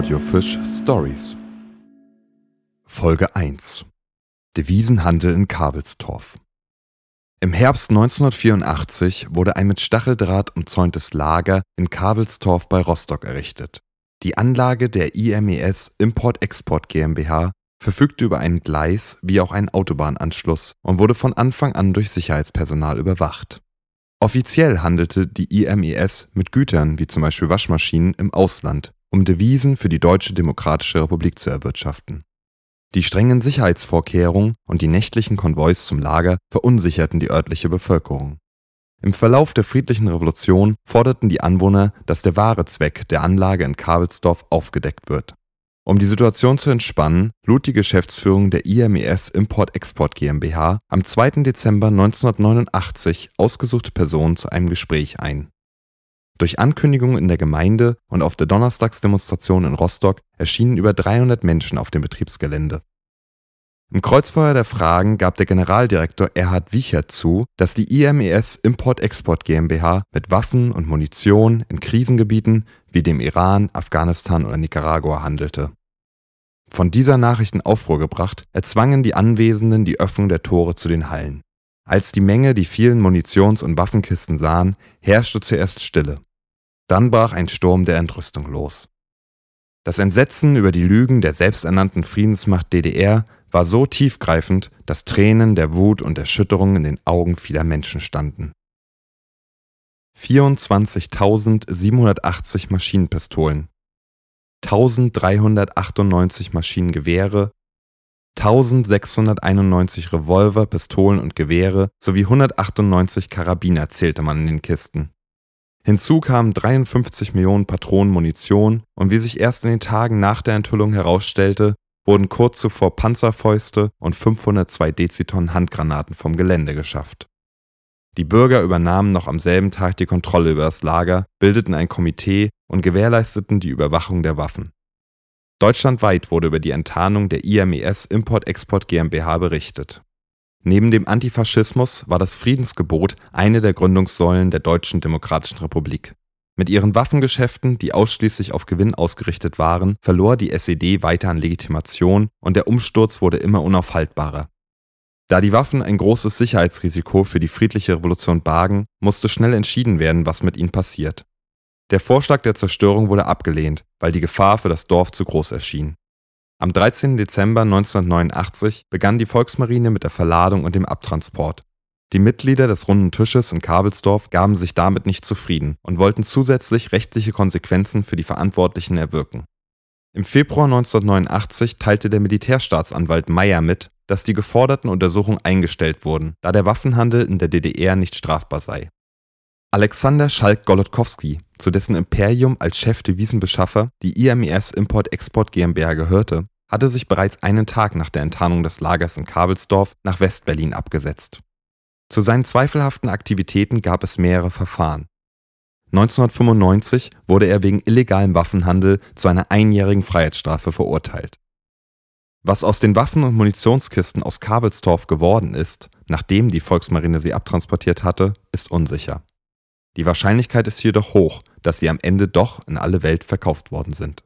Audiofisch Stories. Folge 1 Devisenhandel in Kabelstorf. Im Herbst 1984 wurde ein mit Stacheldraht umzäuntes Lager in Kabelstorf bei Rostock errichtet. Die Anlage der IMES Import-Export GmbH verfügte über ein Gleis wie auch einen Autobahnanschluss und wurde von Anfang an durch Sicherheitspersonal überwacht. Offiziell handelte die IMES mit Gütern wie zum Beispiel Waschmaschinen im Ausland, um Devisen für die Deutsche Demokratische Republik zu erwirtschaften. Die strengen Sicherheitsvorkehrungen und die nächtlichen Konvois zum Lager verunsicherten die örtliche Bevölkerung. Im Verlauf der friedlichen Revolution forderten die Anwohner, dass der wahre Zweck der Anlage in Kabelsdorf aufgedeckt wird um die Situation zu entspannen, lud die Geschäftsführung der IMES Import-Export GmbH am 2. Dezember 1989 ausgesuchte Personen zu einem Gespräch ein. Durch Ankündigungen in der Gemeinde und auf der Donnerstagsdemonstration in Rostock erschienen über 300 Menschen auf dem Betriebsgelände. Im Kreuzfeuer der Fragen gab der Generaldirektor Erhard Wiechert zu, dass die IMES Import-Export GmbH mit Waffen und Munition in Krisengebieten wie dem Iran, Afghanistan oder Nicaragua handelte von dieser Nachricht in Aufruhr gebracht, erzwangen die Anwesenden die Öffnung der Tore zu den Hallen. Als die Menge die vielen Munitions- und Waffenkisten sahen, herrschte zuerst Stille. Dann brach ein Sturm der Entrüstung los. Das Entsetzen über die Lügen der selbsternannten Friedensmacht DDR war so tiefgreifend, dass Tränen der Wut und Erschütterung in den Augen vieler Menschen standen. 24.780 Maschinenpistolen, 1398 Maschinengewehre, 1691 Revolver, Pistolen und Gewehre sowie 198 Karabiner zählte man in den Kisten. Hinzu kamen 53 Millionen Patronen Munition und wie sich erst in den Tagen nach der Enthüllung herausstellte, wurden kurz zuvor Panzerfäuste und 502 Deziton Handgranaten vom Gelände geschafft. Die Bürger übernahmen noch am selben Tag die Kontrolle über das Lager, bildeten ein Komitee und gewährleisteten die Überwachung der Waffen. Deutschlandweit wurde über die Enttarnung der IMES Import-Export GmbH berichtet. Neben dem Antifaschismus war das Friedensgebot eine der Gründungssäulen der Deutschen Demokratischen Republik. Mit ihren Waffengeschäften, die ausschließlich auf Gewinn ausgerichtet waren, verlor die SED weiter an Legitimation und der Umsturz wurde immer unaufhaltbarer. Da die Waffen ein großes Sicherheitsrisiko für die friedliche Revolution bargen, musste schnell entschieden werden, was mit ihnen passiert. Der Vorschlag der Zerstörung wurde abgelehnt, weil die Gefahr für das Dorf zu groß erschien. Am 13. Dezember 1989 begann die Volksmarine mit der Verladung und dem Abtransport. Die Mitglieder des Runden Tisches in Kabelsdorf gaben sich damit nicht zufrieden und wollten zusätzlich rechtliche Konsequenzen für die Verantwortlichen erwirken. Im Februar 1989 teilte der Militärstaatsanwalt Meyer mit, dass die geforderten Untersuchungen eingestellt wurden, da der Waffenhandel in der DDR nicht strafbar sei. Alexander Schalk-Golodkowski, zu dessen Imperium als Chef Devisenbeschaffer die IMES Import-Export GmbH gehörte, hatte sich bereits einen Tag nach der Enttarnung des Lagers in Kabelsdorf nach Westberlin abgesetzt. Zu seinen zweifelhaften Aktivitäten gab es mehrere Verfahren. 1995 wurde er wegen illegalem Waffenhandel zu einer einjährigen Freiheitsstrafe verurteilt. Was aus den Waffen und Munitionskisten aus Kabelstorf geworden ist, nachdem die Volksmarine sie abtransportiert hatte, ist unsicher. Die Wahrscheinlichkeit ist jedoch hoch, dass sie am Ende doch in alle Welt verkauft worden sind